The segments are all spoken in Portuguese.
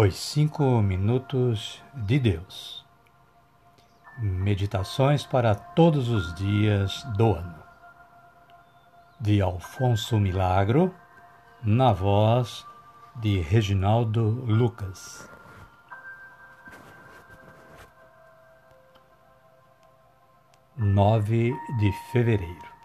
Os Cinco Minutos de Deus. Meditações para todos os dias do ano. De Alfonso Milagro, na voz de Reginaldo Lucas. Nove de fevereiro.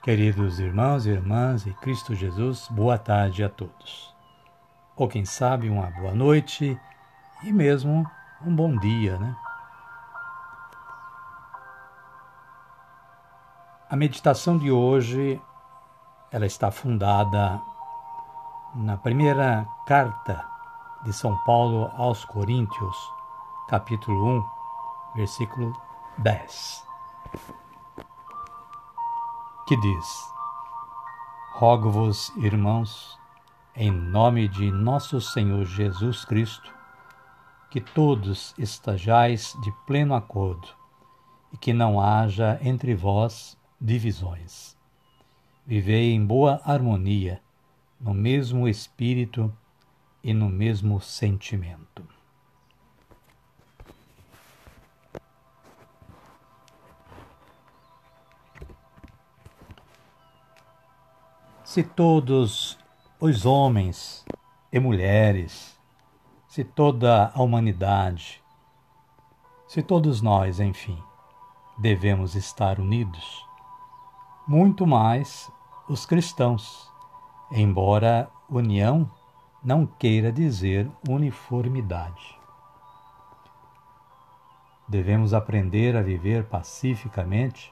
Queridos irmãos e irmãs em Cristo Jesus, boa tarde a todos. Ou quem sabe, uma boa noite e mesmo um bom dia, né? A meditação de hoje, ela está fundada na primeira carta de São Paulo aos Coríntios, capítulo 1, versículo 10 que diz: Rogo-vos, irmãos, em nome de nosso Senhor Jesus Cristo, que todos estejais de pleno acordo e que não haja entre vós divisões. Vivei em boa harmonia, no mesmo espírito e no mesmo sentimento. Se todos os homens e mulheres, se toda a humanidade, se todos nós, enfim, devemos estar unidos, muito mais os cristãos, embora união não queira dizer uniformidade. Devemos aprender a viver pacificamente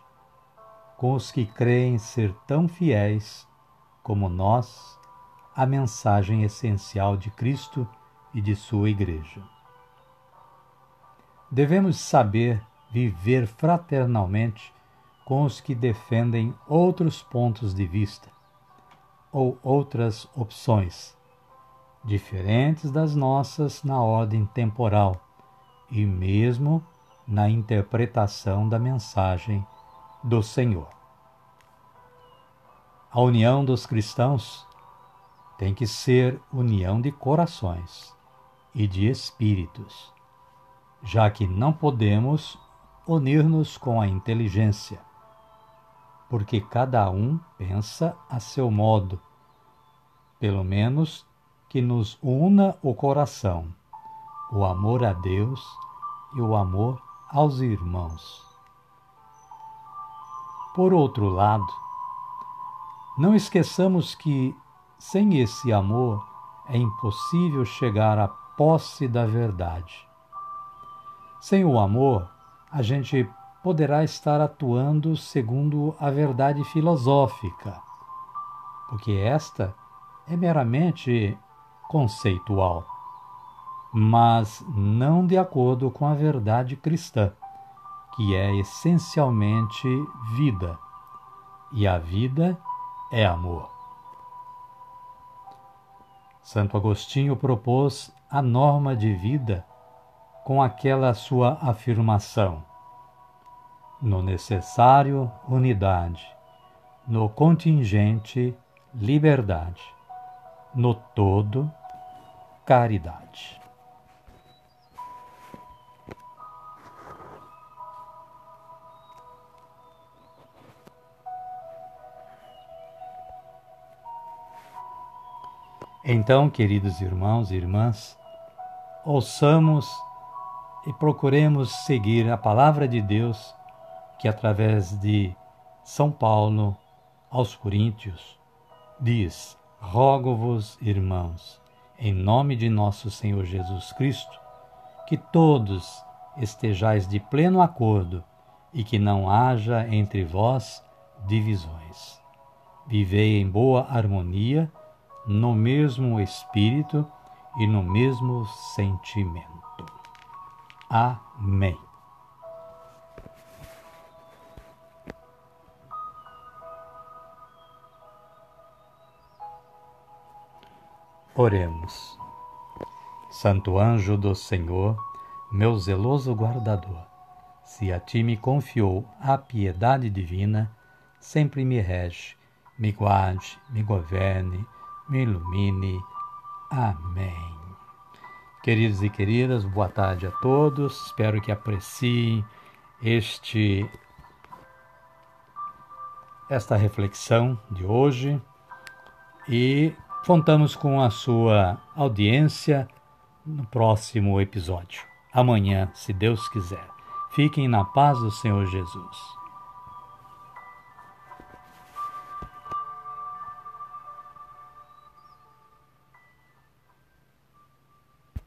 com os que creem ser tão fiéis como nós, a mensagem essencial de Cristo e de Sua Igreja. Devemos saber viver fraternalmente com os que defendem outros pontos de vista ou outras opções, diferentes das nossas na ordem temporal e mesmo na interpretação da mensagem do Senhor. A união dos cristãos tem que ser união de corações e de espíritos, já que não podemos unir-nos com a inteligência, porque cada um pensa a seu modo, pelo menos que nos una o coração, o amor a Deus e o amor aos irmãos. Por outro lado, não esqueçamos que, sem esse amor, é impossível chegar à posse da verdade. Sem o amor, a gente poderá estar atuando segundo a verdade filosófica, porque esta é meramente conceitual, mas não de acordo com a verdade cristã, que é essencialmente vida. E a vida é amor. Santo Agostinho propôs a norma de vida com aquela sua afirmação: no necessário, unidade, no contingente, liberdade, no todo, caridade. Então, queridos irmãos e irmãs, ouçamos e procuremos seguir a palavra de Deus que, através de São Paulo aos Coríntios, diz: Rogo-vos, irmãos, em nome de nosso Senhor Jesus Cristo, que todos estejais de pleno acordo e que não haja entre vós divisões. Vivei em boa harmonia no mesmo espírito e no mesmo sentimento. Amém. Oremos. Santo anjo do Senhor, meu zeloso guardador, se a ti me confiou a piedade divina, sempre me rege, me guarde, me governe, me ilumine. Amém. Queridos e queridas, boa tarde a todos. Espero que apreciem este esta reflexão de hoje e contamos com a sua audiência no próximo episódio. Amanhã, se Deus quiser. Fiquem na paz do Senhor Jesus.